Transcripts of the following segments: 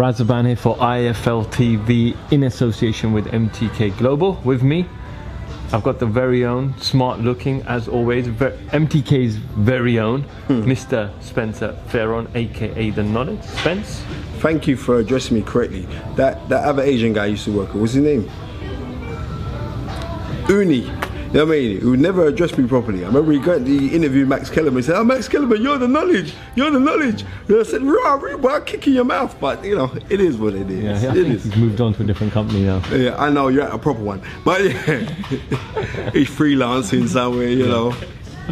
Razaban here for IFL TV in association with MTK Global. With me, I've got the very own, smart looking as always, ver- MTK's very own, hmm. Mr. Spencer Fearon, aka The Knowledge. Spence? Thank you for addressing me correctly. That that other Asian guy I used to work with, what's his name? Uni. You know what I mean? Who never addressed me properly. I remember he got the interview Max Kellerman. He said, Oh, Max Kellerman, you're the knowledge. You're the knowledge. And I said, Rah, rah, I'll kick in your mouth. But, you know, it is what it is. Yeah, I it is. he's moved on to a different company now. Yeah, I know, you're at a proper one. But, yeah, he's freelancing somewhere, you know.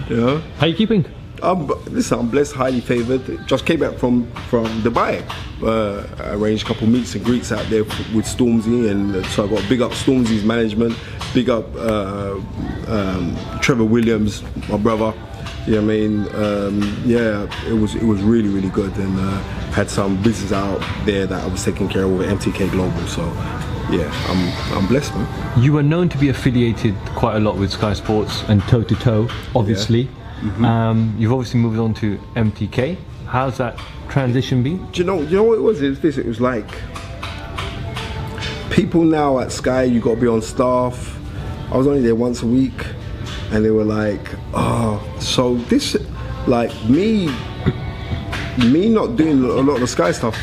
You know? How you keeping? I'm, listen, I'm blessed, highly favoured. Just came back from from Dubai. Uh, I arranged a couple meets and greets out there with Stormzy, and uh, so I got big up Stormzy's management, big up uh, um, Trevor Williams, my brother. You know what I mean? Um, yeah, it was it was really really good, and uh, had some business out there that I was taking care of with MTK Global. So yeah, I'm I'm blessed, man. You were known to be affiliated quite a lot with Sky Sports and toe to toe, obviously. Um, you've obviously moved on to MTK. How's that transition been? Do you know? Do You know what it was? It was this. It was like people now at Sky. You got to be on staff. I was only there once a week, and they were like, "Oh, so this, like me, me not doing a lot of the Sky stuff.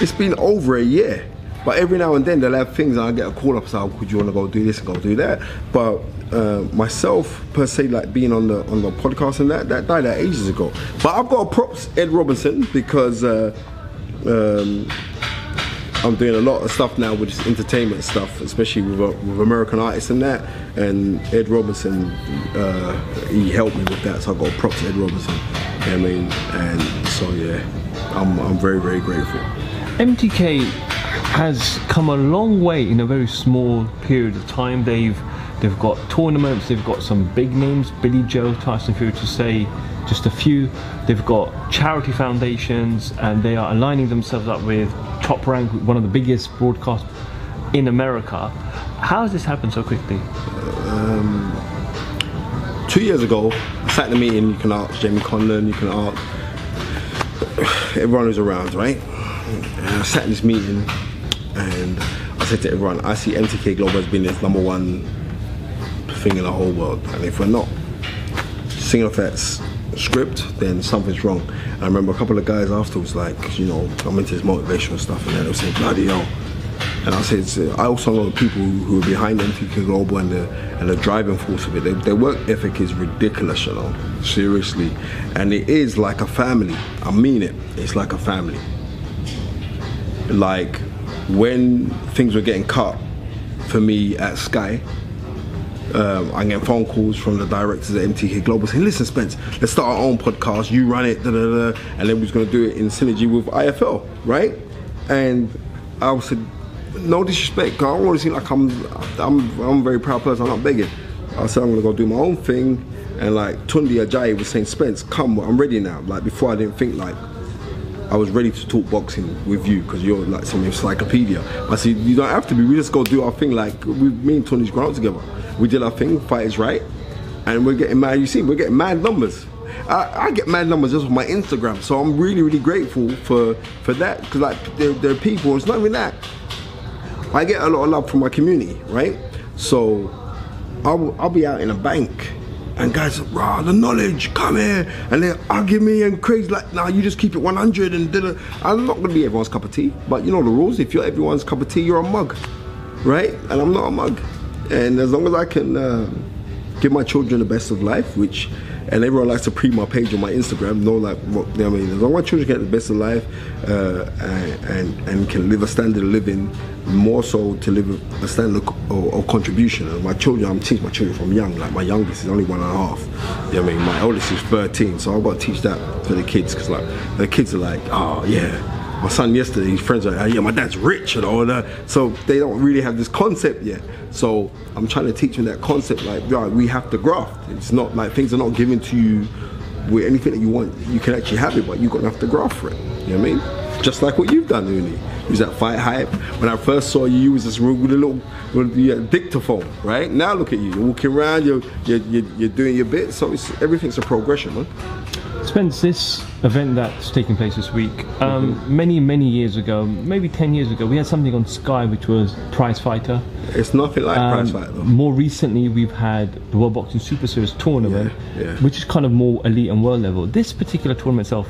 It's been over a year." But every now and then they'll have things, and I get a call up saying, "Could you want to go do this and go do that?" But uh, myself, per se, like being on the on the podcast and that, that died out ages ago. But I've got a props Ed Robinson because uh, um, I'm doing a lot of stuff now with just entertainment stuff, especially with, uh, with American artists and that. And Ed Robinson, uh, he helped me with that, so I got props Ed Robinson. You know I mean, and so yeah, I'm I'm very very grateful. MTK has come a long way in a very small period of time. They've they've got tournaments, they've got some big names, Billy Joe, Tyson Fury to say just a few. They've got charity foundations and they are aligning themselves up with Top Rank, one of the biggest broadcasts in America. How has this happened so quickly? Um, two years ago, I sat in a meeting. You can ask Jamie Conlon, you can ask everyone who's around, right? And I sat in this meeting, and I said to everyone, I see MTK Global as being this number one thing in the whole world, and if we're not singing off that script, then something's wrong. And I remember a couple of guys afterwards, like, you know, I'm into this motivational stuff, and then they were saying, bloody hell. And I said, I also know the people who are behind MTK Global and the, and the driving force of it. Their, their work ethic is ridiculous, you know, seriously. And it is like a family. I mean it. It's like a family. Like when things were getting cut for me at Sky, um, I get phone calls from the directors at MTK Global saying, "Listen, Spence, let's start our own podcast. You run it, da da da," and then we was going to do it in synergy with IFL, right? And I said, "No disrespect, I don't want to seem like I'm, I'm, I'm a very proud person. I'm not begging." I said, "I'm going to go do my own thing," and like Tunde Ajayi was saying, "Spence, come, I'm ready now." Like before, I didn't think like I was ready to talk boxing with you because you're like some encyclopedia. I said, you don't have to be. We just go do our thing. Like we, me and Tony's ground together. We did our thing. Fight is right, and we're getting mad. You see, we're getting mad numbers. I, I get mad numbers just on my Instagram, so I'm really, really grateful for for that because like there, there are people. It's not even that. I get a lot of love from my community, right? So I'll, I'll be out in a bank and guys rah, the knowledge, come here. And they argue me and crazy, like, nah, you just keep it 100 and da I'm not gonna be everyone's cup of tea, but you know the rules. If you're everyone's cup of tea, you're a mug, right? And I'm not a mug. And as long as I can uh, give my children the best of life, which, and everyone likes to pre my page on my Instagram, know like what, you know what I mean, as long as my children get the best of life uh, and, and, and can live a standard of living, more so to live a standard of, of, of contribution. And my children, I'm teaching my children from young, like my youngest is only one and a half. You know what I mean? My oldest is 13, so I've got to teach that for the kids because like the kids are like, oh yeah. My son yesterday, his friends are like, yeah, my dad's rich and all that. So they don't really have this concept yet. So I'm trying to teach them that concept, like, right, we have to graft. It's not like things are not given to you with anything that you want. You can actually have it, but you're gonna have to graft for it. You know what I mean? Just like what you've done, Uni. You was Fight Hype. When I first saw you, you was just with a little with the dictaphone, right? Now look at you. You're walking around. You're you're, you're, doing your bit. So everything's a progression, man. Spence, this event that's taking place this week, um, Mm-hmm. many, many years ago, maybe 10 years ago, we had something on Sky which was Prize Fighter. It's nothing like Um, prize fight though. more recently, we've had the World Boxing Super Series tournament, Yeah, yeah. which is kind of more elite and world level. This particular tournament itself,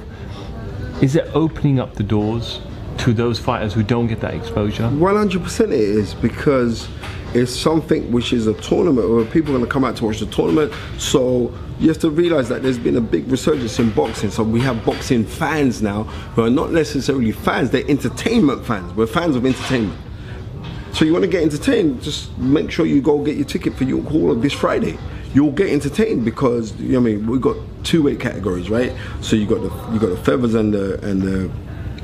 is it opening up the doors to those fighters who don't get that exposure? 100% it is because it's something which is a tournament where people are going to come out to watch the tournament. So you have to realize that there's been a big resurgence in boxing. So we have boxing fans now who are not necessarily fans, they're entertainment fans. We're fans of entertainment. So you want to get entertained, just make sure you go get your ticket for York Hall this Friday. You'll get entertained because you know what I mean we've got two weight categories, right? So you got the you got the feathers and the and the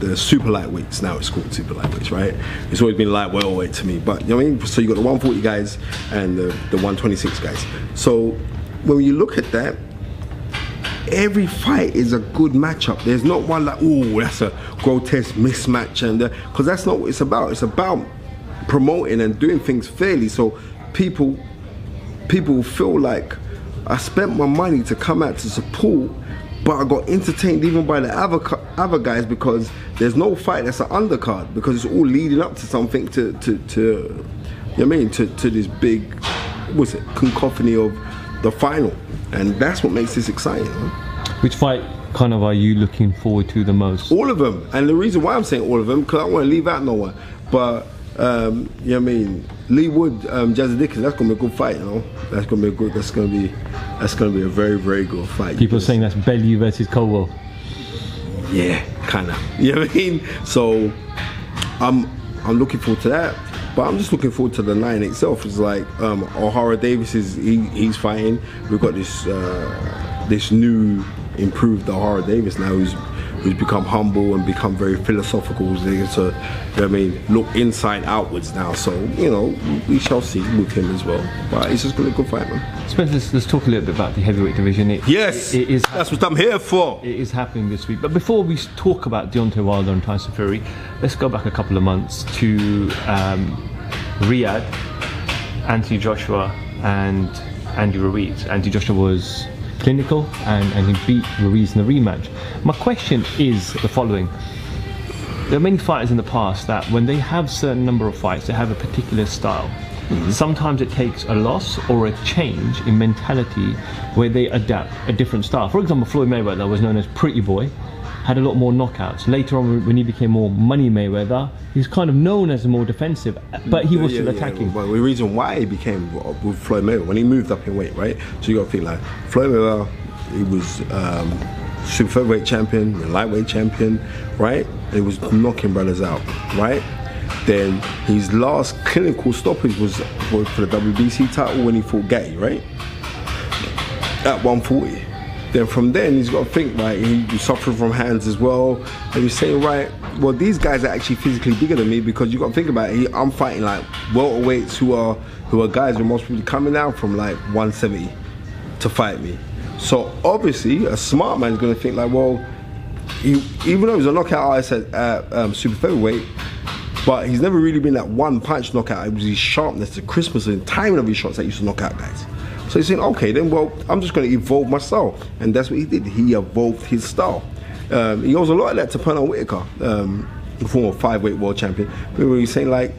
the super lightweights. Now it's called super lightweights, right? It's always been light welterweight to me, but you know what I mean. So you got the 140 guys and the, the 126 guys. So when you look at that, every fight is a good matchup. There's not one like, oh, that's a grotesque mismatch, and uh, because that's not what it's about. It's about promoting and doing things fairly, so people people feel like I spent my money to come out to support, but I got entertained even by the other other guys because there's no fight that's an undercard because it's all leading up to something to to, to you know I mean to, to this big what's it cacophony of the final, and that's what makes this exciting. Which fight kind of are you looking forward to the most? All of them. And the reason why I'm saying all of them, because I don't want to leave out no one. But, um, you know what I mean? Leigh Wood, um, Jazza Dickens, that's going to be a good fight, you know? That's going to be a good, that's going to be, that's to be a very, very good fight. People are saying that's Bellew versus Colwell. Yeah, kind of. You know what I mean? So, I'm, I'm looking forward to that. But I'm just looking forward to the line itself. It's like um, Ohara Davies is he, he's fighting. We've got this uh, this new improved Ohara Davies now who's who's become humble and become very philosophical. He's able to, you know I mean, look inside outwards now. So you know we shall see with him as well. But it's just gonna be a good fight, man. Spence, let's, let's talk a little bit about the heavyweight division. It, Yes, it is that's what I'm here for. It is happening this week. But before we talk about Deontay Wilder and Tyson Fury, let's go back a couple of months to um, Riyadh, Anthony Joshua and Andy Ruiz. Andy Joshua was clinical and, and he beat Ruiz in the rematch. My question is the following. There are many fighters in the past that when they have certain number of fights, they have a particular style. Mm-hmm. Sometimes it takes a loss or a change in mentality where they adapt a different style. For example, Floyd Mayweather was known as Pretty Boy, had a lot more knockouts. Later on, when he became more Money Mayweather, he was kind of known as a more defensive, but he was Yeah, still yeah, attacking. But the reason why he became with Floyd Mayweather when he moved up in weight, right? So you got to think like Floyd Mayweather, he was um, super featherweight champion, lightweight champion, right? He was knocking brothers out, right? Then his last clinical stoppage was for, for the WBC title when he fought Gatti, right? At 140. Then from then he's got to think right. He was suffering from hands as well, and he's saying right. Well, these guys are actually physically bigger than me because you got to think about it. He, I'm fighting like welterweights who are who are guys who are most people coming down from like 170 to fight me. So obviously, a smart man's going to think like, well, he, even though he's a knockout artist at uh, um, super featherweight, but he's never really been that one punch knockout. It was his sharpness, the crispness, and timing of his shots that used to knock out guys. So he's saying, okay, then well, I'm just going to evolve my style, and that's what he did. He evolved his style. Um, he owes a lot of that to Pernell Whitaker, um, former five-weight world champion. But he's saying like,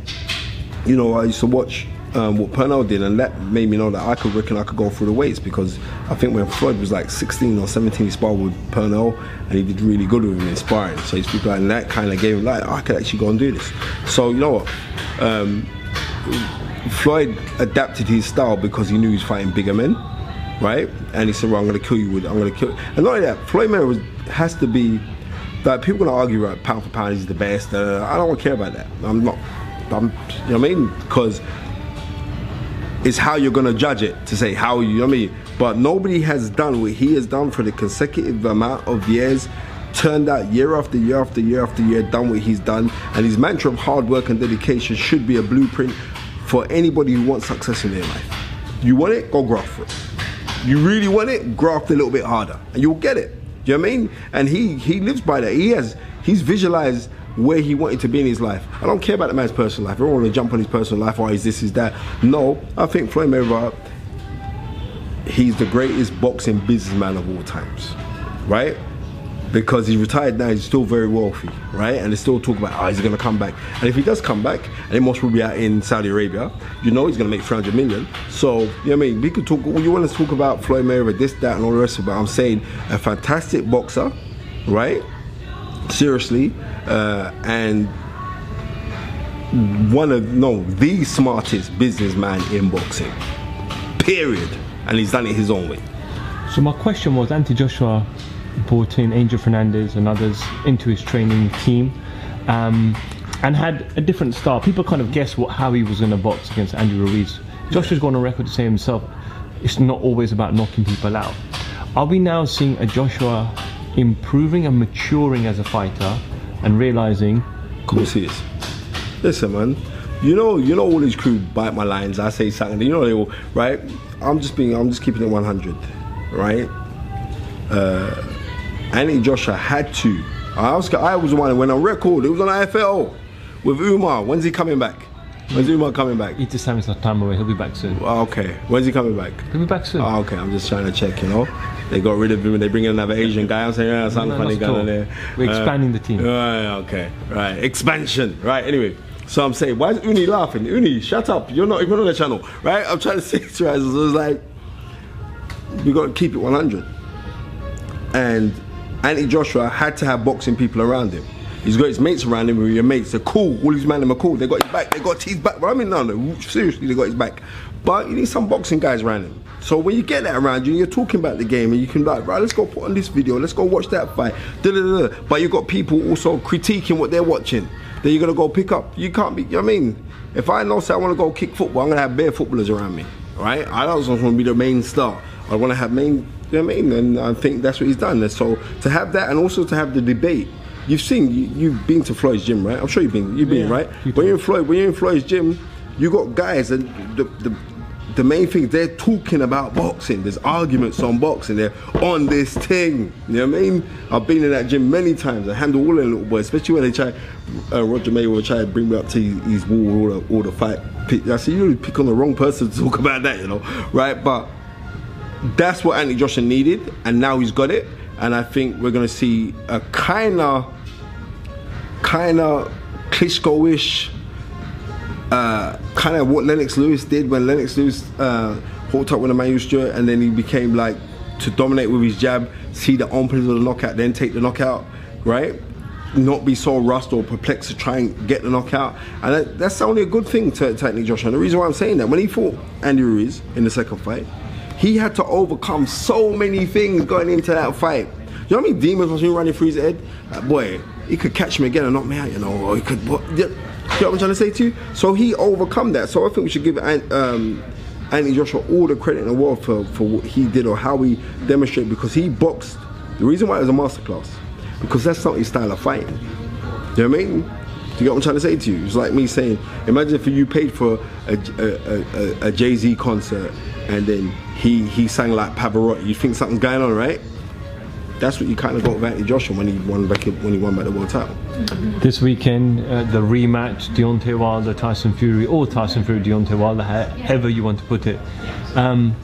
you know, I used to watch um, what Pernell did, and that made me know that I could reckon I could go through the weights because I think when Floyd was like 16 or 17, he sparred with Pernell, and he did really good with him in sparring. So he's people like that kind of gave him like, oh, I could actually go and do this. So you know what? Um, Floyd adapted his style because he knew he was fighting bigger men, right? And he said, "Well, I'm going to kill you with. I'm going to kill." You. And not only that, Floyd Mayweather has to be. Like people going to argue, right? Pound for pound, he's the best. Uh, I don't care about that. I'm not. I'm. You know what I mean? Because it's how you're going to judge it to say how you. you know what I mean? But nobody has done what he has done for the consecutive amount of years. Turned out year after year after year after year, done what he's done, and his mantra of hard work and dedication should be a blueprint for anybody who wants success in their life. You want it? Go graft for it. You really want it? Graft a little bit harder, and you'll get it. Do you know what I mean? And he he lives by that. He has he's visualized where he wanted to be in his life. I don't care about the man's personal life. I don't want to jump on his personal life. Oh, or is this is that? No, I think Floyd Mayweather. He's the greatest boxing businessman of all times. right? Because he's retired now, he's still very wealthy, right? And they still talk about, oh, he's gonna come back. And if he does come back, and he most be out in Saudi Arabia, you know he's gonna make 300 million. So, you know what I mean? We could talk, you wanna talk about Floyd Mayweather, this, that, and all the rest of it. But I'm saying a fantastic boxer, right? Seriously, uh, and one of, no, the smartest businessman in boxing, period. And he's done it his own way. So my question was, Anthony Joshua brought in Angel Fernandez and others into his training team, um, and had a different style. People kind of guess what how he was going to box against Andrew Ruiz. Joshua's gone on record to say himself, it's not always about knocking people out. Are we now seeing a Joshua improving and maturing as a fighter, and realizing, Of course he is. Listen, man. You know, you know, all these crew bite my lines. I say something. You know, they all right. I'm just being. I'm just keeping it 100, right? Uh, Anthony Joshua had to. I was. I was the one when on record. It was on IFL with Umar. When's he coming back? When's Umar coming back? eat his time is not time away. He'll be back soon. Oh, okay. When's he coming back? He'll be back soon. Oh, okay. I'm just trying to check. You know, they got rid of him and they bring in another Asian guy. I'm saying, yeah, something No, funny going on there. We're Uh, expanding the team. Uh, right, okay, right. Expansion, right. Anyway, so I'm saying, why is Uni laughing? Uni, shut up. You're not even on the channel, right? I'm trying to say to her, it was like, we got to keep it 100. And Anthony Joshua had to have boxing people around him. He's got his mates around him, your mates, they're cool. All these men are cool. They got his back. They got his back. Well, I mean, no, no, seriously, they got his back. But you need some boxing guys around him. So when you get that around you, you're talking about the game, and you can like, right, let's go put on this video, let's go watch that fight. Da-da-da-da. But you got people also critiquing what they're watching. Then you're gonna go pick up. You can't be. You know what I mean, if I know say I want to go kick football, I'm gonna have bare footballers around me, right? I don't want to be the main star. I want to have main. You know what I mean? And I think that's what he's done. So to have that, and also to have the debate. You've seen, you, you've been to Floyd's gym, right? I'm sure you've been. You've been, Yeah, right? few When you're in Floyd, when you're in Floyd's gym, you got guys and the, the the main thing they're talking about boxing. There's arguments on boxing. They're on this thing. You know what I mean? I've been in that gym many times. I handle all the little boys, especially when they try. Uh, Roger Mayweather try to bring me up to his, his wall, all the, all the fight. I see you pick on the wrong person to talk about that, you know, right? But that's what Anthony Joshua needed, and now he's got it. And I think we're gonna see a kind of, kind of Klitschko-ish uh, kind of what Lennox Lewis did when Lennox Lewis uh, hooked up with Emanuel Steward and then he became like to dominate with his jab, see the openings of the knockout, then take the knockout, right? Not be so rust or perplexed to try and get the knockout. And that, that's only a good thing to, to Anthony Joshua. And the reason why I'm saying that, when he fought Andy Ruiz in the second fight, he had to overcome so many things going into that fight. You know how many demons was running through his head? Like, boy, he could catch me again and knock me out, you know, or he could. What, you know what I'm trying to say to you? So he overcome that. So I think we should give um, Anthony Joshua all the credit in the world for, for what he did or how he demonstrated because he boxed. The reason why it was a masterclass because that's not his style of fighting. You know what I mean? Do you get what I'm trying to say to you? It's like me saying, imagine if you paid for a, a, a, a Jay Z concert and then he he sang like Pavarotti. You think something's going on, right? That's what you kind of got with Anthony Joshua when he won back when he won back the world title. This weekend, uh, the rematch, Deontay Wilder, Tyson Fury, or Tyson Fury, Deontay Wilder, however you want to put it. Um,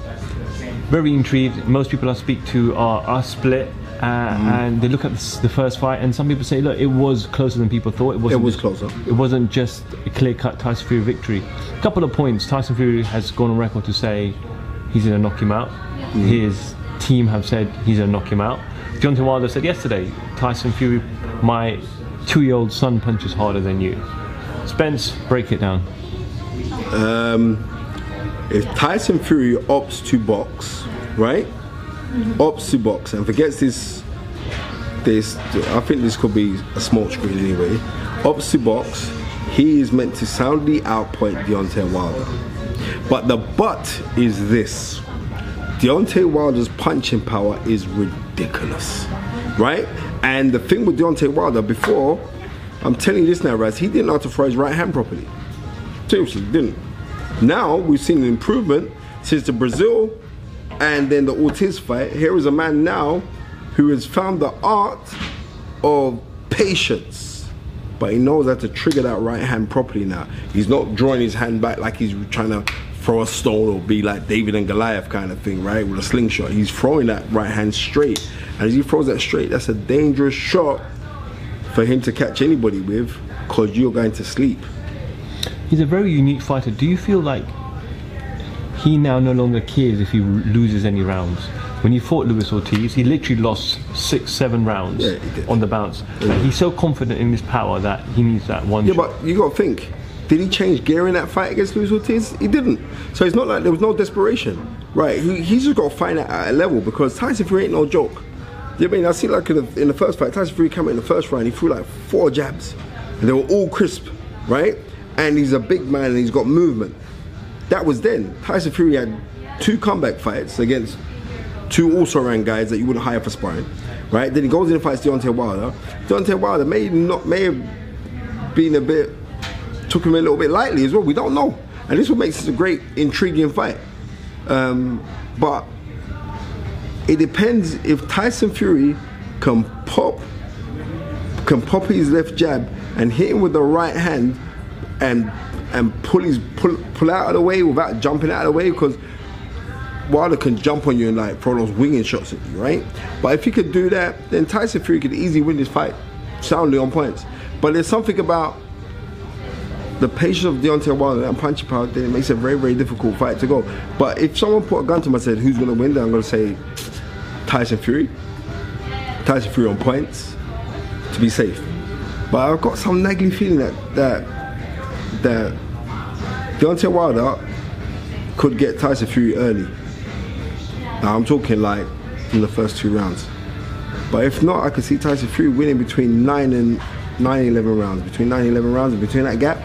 very intrigued. Most people I speak to are, are split. Uh, And they look at this, the first fight, and some people say, "Look, it was closer than people thought. It wasn't. was just- closer. It wasn't just a clear-cut Tyson Fury victory." A couple of points. Tyson Fury has gone on record to say he's going to knock him out. His team have said he's going to knock him out. Deontay Wilder said yesterday, Tyson Fury, my two-year-old son punches harder than you. Spence, break it down. Um, if Tyson Fury opts to box, right? Mm-hmm. Opts to box and forgets this, this. I think this could be a small screen anyway. Opts to box, he is meant to soundly outpoint Deontay Wilder. But the but is this: Deontay Wilder's punching power is ridiculous, right? And the thing with Deontay Wilder before, I'm telling you this now, Raz, he didn't know how to throw his right hand properly. Seriously, didn't. Now we've seen an improvement since the Breazeale and then the Ortiz fight. Here is a man now who has found the art of patience, but he knows how to trigger that right hand properly now. He's not drawing his hand back like he's trying to throw a stone or be like David and Goliath kind of thing, right? With a slingshot. He's throwing that right hand straight. And as he throws that straight, that's a dangerous shot for him to catch anybody with because you're going to sleep. He's a very unique fighter. Do you feel like he now no longer cares if he loses any rounds? When he fought Luis Ortiz, he literally lost six, seven rounds Yeah, on the bounce. And he's so confident in his power that he needs that one Yeah, shot. but you got to think. Did he change gear in that fight against Luis Ortiz? He didn't. So it's not like there was no desperation, right? He, he's just got to find that at a level because Tyson Fury ain't no joke. You know what I mean? I see like in the, in the first fight, Tyson Fury came in the first round, he threw like four jabs, and they were all crisp, right? And he's a big man and he's got movement. That was then. Tyson Fury had two comeback fights against two also ran guys that you wouldn't hire for sparring, right? Then he goes in and fights Deontay Wilder. Deontay Wilder may not may have been a bit took him a little bit lightly as well. We don't know, and this what makes this a great, intriguing fight. Um, but it depends if Tyson Fury can pop can pop his left jab and hit him with the right hand and and pull his pull pull out of the way without jumping out of the way because Wilder can jump on you and like throw those winging shots at you, right? But if he could do that, then Tyson Fury could easily win this fight, soundly on points. But there's something about the patience of Deontay Wilder and punching power, then it makes it a very, very difficult fight to go. But if someone put a gun to and said, who's going to win, then I'm going to say Tyson Fury. Tyson Fury on points to be safe. But I've got some nagging feeling that that that Deontay Wilder could get Tyson Fury early. Now I'm talking like in the first two rounds. But if not, I could see Tyson Fury winning between nine and nine, 11 rounds. Between nine and 11 rounds, and between that gap,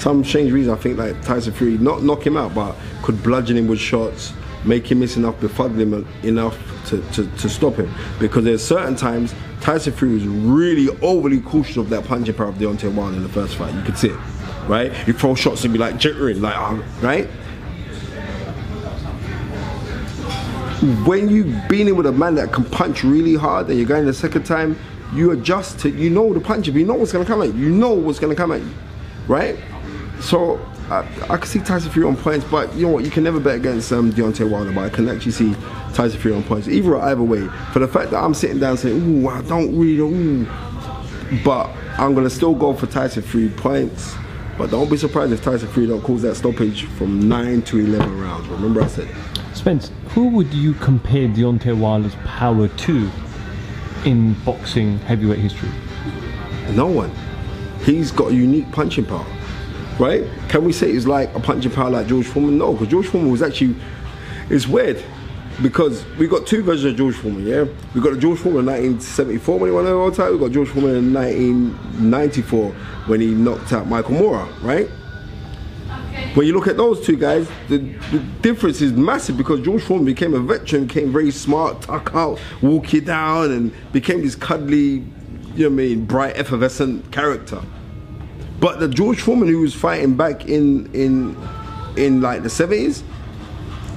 some strange reason I think like Tyson Fury not knock him out, but could bludgeon him with shots, make him miss enough, befuddle him enough to, to, to stop him. Because there's certain times Tyson Fury was really overly cautious of that punching power of Deontay Wilder in the first fight. You could see it, right? He throw shots and be like jittering, like um, right. when you've been in with a man that can punch really hard and you're going the second time, you adjust to, you know the punch, you know what's going to come at you. You know what's going to come at you, right? So I, I can see Tyson Fury on points, but you know what? You can never bet against um, Deontay Wilder, but I can actually see Tyson Fury on points, either or either way. For the fact that I'm sitting down saying, ooh, I don't really, ooh, but I'm going to still go for Tyson Fury points. But don't be surprised if Tyson Fury don't cause that stoppage from 9 to 11 rounds. Remember I said Spence, who would you compare Deontay Wilder's power to in boxing heavyweight history? No one. He's got a unique punching power, right? Can we say he's like a punching power like George Foreman? No, because George Foreman was actually. It's weird because we got two versions of George Foreman. Yeah, we got the George Foreman in 1974 when he won the world title. We got George Foreman in 1994 when he knocked out Michael Moorer, right? When you look at those two guys, the, the difference is massive because George Foreman became a veteran, became very smart, tuck out, walk you down, and became this cuddly, you know what I mean, bright, effervescent character. But the George Foreman who was fighting back in in in like the 70s,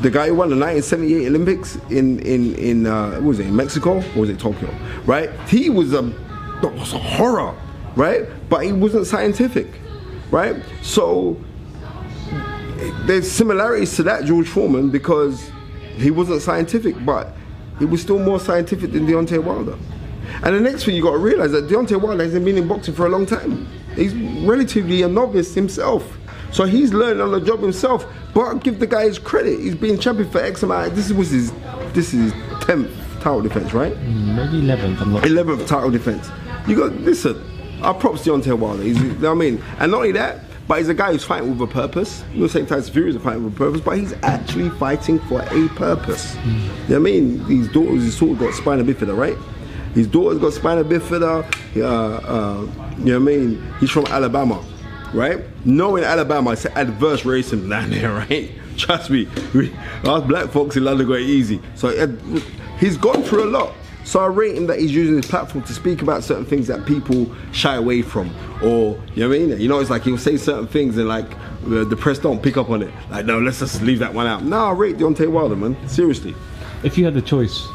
the guy who won the 1978 Olympics in in in uh, was it in Mexico or was it Tokyo? Right? He was a was a horror, right? But he wasn't scientific, right? So there's similarities to that George Foreman because he wasn't scientific, but he was still more scientific than Deontay Wilder. And the next thing you got to realize that Deontay Wilder hasn't been in boxing for a long time. He's relatively a novice himself, so he's learning on the job himself. But give the guy his credit. He's been champion for X amount. This was his this is his tenth title defense, right? Maybe 11th, I'm not 11th title defense. You got listen. I props Deontay Wilder. He's, you know what I mean, and not only that, but he's a guy who's fighting with a purpose. You know, same Tyson Fury is fighting with a purpose, but he's actually fighting for a purpose. Hmm. You know what I mean? These daughters, he's sort of got spina bifida, right? His daughter's got spina bifida. Uh, uh, you know what I mean? He's from Alabama, right? Knowing Alabama, it's an adverse racism down there, right? Trust me, we, us black folks in London it easy. So uh, he's gone through a lot. So I rate him that he's using his platform to speak about certain things that people shy away from, or you know what I mean. You know, it's like he'll say certain things and like uh, the press don't pick up on it. Like, no, let's just leave that one out. No, I rate Deontay Wilder, man. Seriously. If you had the choice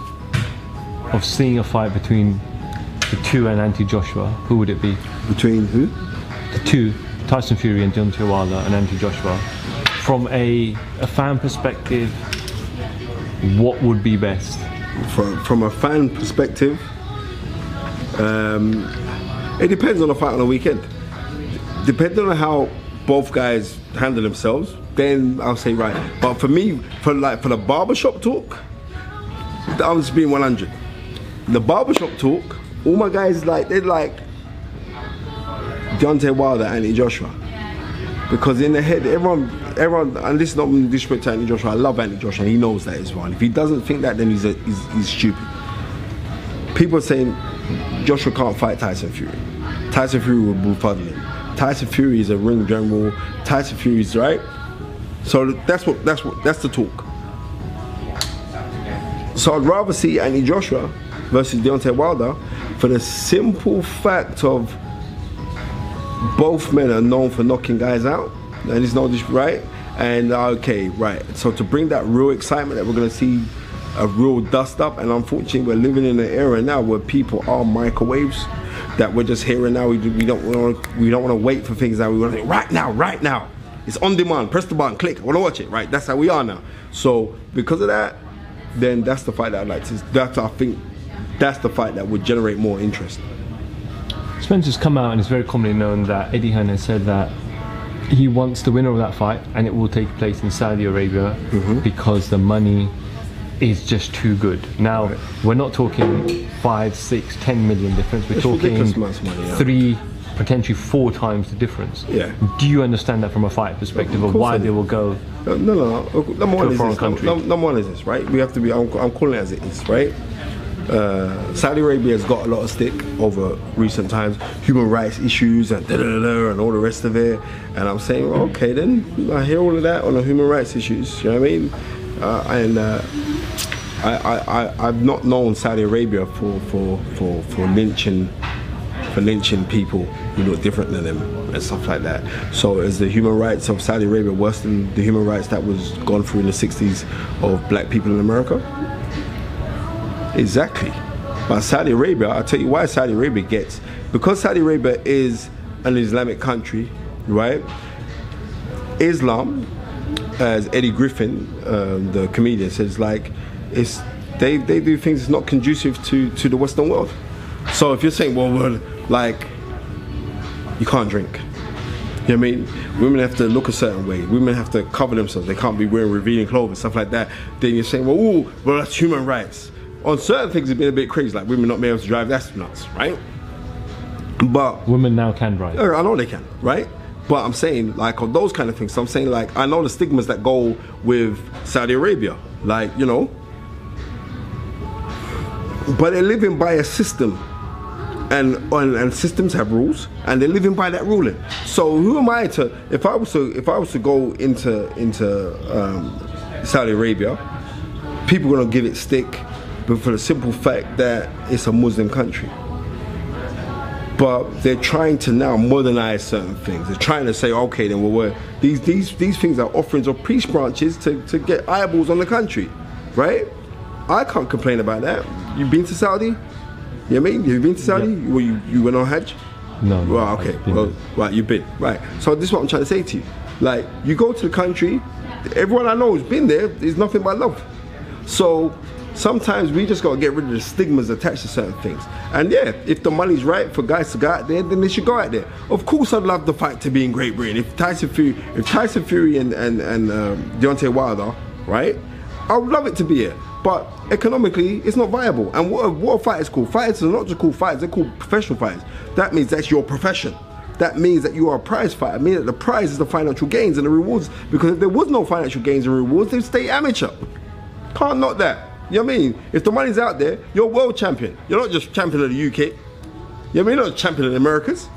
of seeing a fight between the two and Anthony Joshua, who would it be? Between who? The two, Tyson Fury and Deontay Wilder and Anthony Joshua, from a, a fan perspective, what would be best? From from a fan perspective, um, it depends on the fight on the weekend. Depending on how both guys handle themselves, then I'll say right. But for me, for like for the barbershop talk, I'm just being 100. The barbershop talk, all my guys like they're like Deontay Wilder, Anthony Joshua. Because in the head, everyone, everyone, and this is not disrespect to Anthony Joshua. I love Anthony Joshua, he knows that as well. And if he doesn't think that, then he's a, he's, he's stupid. People are saying Joshua can't fight Tyson Fury. Tyson Fury will befuddle him. Tyson Fury is a ring general. Tyson Fury is right. So that's what that's what that's the talk. So I'd rather see Anthony Joshua versus Deontay Wilder for the simple fact of both men are known for knocking guys out, and it's not just right. And uh, okay, right. So to bring that real excitement that we're gonna see a real dust up, and unfortunately we're living in an era now where people are microwaves that we're just hearing now. We, we don't wanna, we don't want to wait for things that we want to right now, right now. It's on demand. Press the button, click. I want to watch it. Right. That's how we are now. So because of that, then that's the fight that I'd like to. That's I think that's the fight that would generate more interest. Spencer's come out and it's very commonly known that Eddie Hearn has said that he wants the winner of that fight and it will take place in Saudi Arabia Mm-hmm. because the money is just too good. Now, Right. we're not talking five, six, ten million difference. We're It's talking money, yeah. three, potentially four times the difference. Yeah. Do you understand that from a fight perspective of, course why they will go? No, no, no. Number one To a is this. country. Number, number one is this, right? We have to be. I'm, I'm calling it as it is, right? Uh, Saudi Arabia has got a lot of stick over recent times, human rights issues and da da da and all the rest of it. And I'm saying, okay, then I hear all of that on the human rights issues. You know what I mean? Uh, and uh, I, I, I, I've not known Saudi Arabia for for for for lynching for lynching people who look different than them and stuff like that. So is the human rights of Saudi Arabia worse than the human rights that was gone through in the 60s of black people in America? Exactly. But Saudi Arabia, I'll tell you why Saudi Arabia gets because Saudi Arabia is an Islamic country, right? Islam, as Eddie Griffin, um, the comedian, says, like, it's they, they do things that's not conducive to, to the Western world. So if you're saying, well, well, like, you can't drink. You know what I mean? Women have to look a certain way. Women have to cover themselves. They can't be wearing revealing clothing, stuff like that. Then you're saying, well, ooh, well, that's human rights. On certain things, it's been a bit crazy, like women not being able to drive. That's nuts, right? But Women now can drive. I know they can, right? But I'm saying, like, on those kind of things, so I'm saying, like, I know the stigmas that go with Saudi Arabia. Like, you know, but they're living by a system. And, and and systems have rules, and they're living by that ruling. So who am I to? If I was to if I was to go into into um, Saudi Arabia, people are gonna give it stick, but for the simple fact that it's a Muslim country but they're trying to now modernize certain things. They're trying to say, okay, then well, we're, these these these things are offerings or peace branches to, to get eyeballs on the country, right? I can't complain about that. You've been to Saudi? You know what I mean? You've been to Saudi? Yeah. Well, you, you went on Hajj? No, no, Well, okay. Well, right, you've been. Right. So this is what I'm trying to say to you. Like, you go to the country, everyone I know who's been there is nothing but love. So sometimes we just gotta get rid of the stigmas attached to certain things. And yeah, if the money's right for guys to go out there, then they should go out there. Of course, I'd love the fight to be in Great Britain. If Tyson Fury, if Tyson Fury and and and um, Deontay Wilder, right? I would love it to be here. But economically, it's not viable. And what a, what a fight is called? Fighters are not just called fighters; they're called professional fighters. That means that's your profession. That means that you are a prize fighter. It means that the prize is the financial gains and the rewards. Because if there was no financial gains and rewards, they'd stay amateur. Can't knock that. You know what I mean? If the money's out there, you're world champion. You're not just champion of the UK. You know what I mean? You're not champion of the Americas.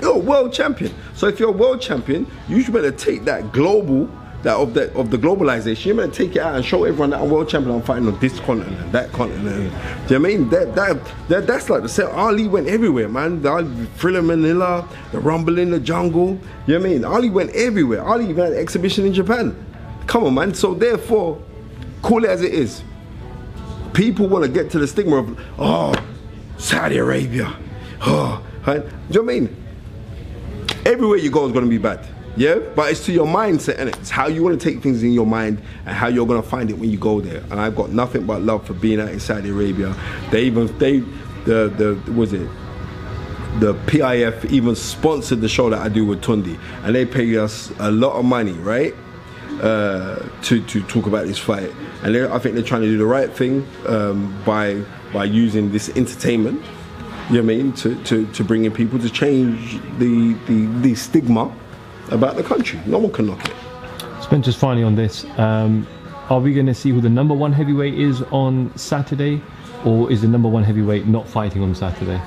You're world champion. So if you're world champion, you should better take that global, that of the of the globalization. You better take it out and show everyone that I'm world champion. I'm fighting on this continent and that continent. Do you know I mean? That that, that that's like the same. Ali went everywhere, man. The Thriller Manila, the Rumble in the Jungle. You know what I mean? Ali went everywhere. Ali even had an exhibition in Japan. Come on, man. So therefore, call it as it is people want to get to the stigma of, oh, Saudi Arabia. Oh, right? do you know I mean? Everywhere you go is going to be bad. Yeah, but it's to your mindset, and it's how you want to take things in your mind and how you're gonna find it when you go there. And I've got nothing but love for being out in Saudi Arabia. They even they the the was it the PIF even sponsored the show that I do with Tunde, and they pay us a lot of money, right? Uh, to to talk about this fight, and I think they're trying to do the right thing um, by by using this entertainment. You know what I mean? To, to, to bring in people to change the, the the stigma about the country. No one can knock it. Spencer's finally on this. Um, are we going to see who the number one heavyweight is on Saturday, or is the number one heavyweight not fighting on Saturday?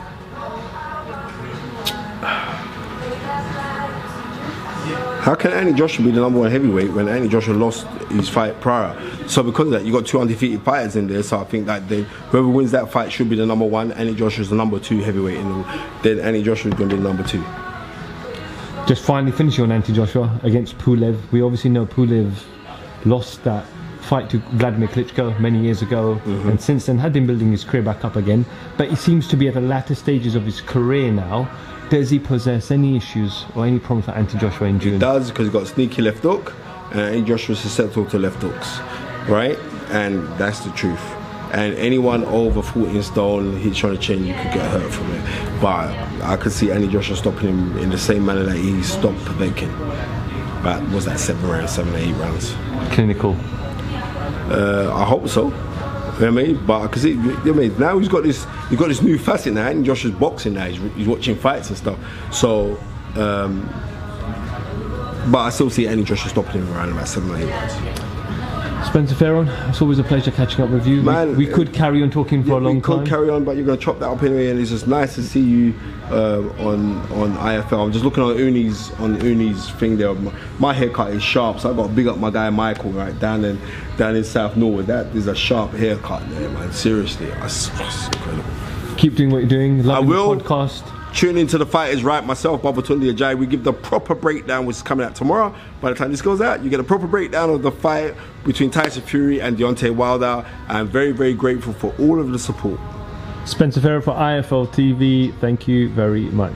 How can Anthony Joshua be the number one heavyweight when Anthony Joshua lost his fight prior? So because of that, you got two undefeated fighters in there. So I think that they, whoever wins that fight should be the number one. Anthony is the number two heavyweight, and then Anthony is going to be the number two. Just finally finishing on Anthony Joshua against Pulev. We obviously know Pulev lost that fight to Vladimir Klitschko many years ago, Mm-hmm. and since then had been building his career back up again. But he seems to be at the latter stages of his career now. Does he possess any issues or any problems for Anthony Joshua in June? does because he's got a sneaky left hook, and Joshua's susceptible to left hooks, right? And that's the truth. And anyone over 14 stone, he's trying to change, you could get hurt from it. But I could see Anthony Joshua stopping him in the same manner that he stopped Povetkin. But was that seven rounds, seven, eight rounds? Clinical. Uh, I hope so. You know what I mean? But because you know I mean? Now he's got this, he's got this new facet now. And Joshua's boxing now. He's, he's watching fights and stuff. So, um, but I still see Andy Joshua stopping him around about seven or eight. Spencer Fearon, it's always a pleasure catching up with you. We- Man, we, could carry on talking for a long time. we could time. carry on, but you're going to chop that up anyway, and it's just nice to see you um, on on IFL. I'm just looking on Uni's on Uni's thing there. My, my haircut is sharp, so I got to big up my guy Michael right down in down in South Norwood. That is a sharp haircut there, man. Seriously, that's, that's incredible. Keep doing what you're doing. Loving will. the podcast. Tune into the Fight is Right, myself, Baba Tunde Ajay. We give the proper breakdown, which is coming out tomorrow. By the time this goes out, you get a proper breakdown of the fight between Tyson Fury and Deontay Wilder. I'm very, very grateful for all of the support. Spencer Fearon for IFL TV. Thank you very much.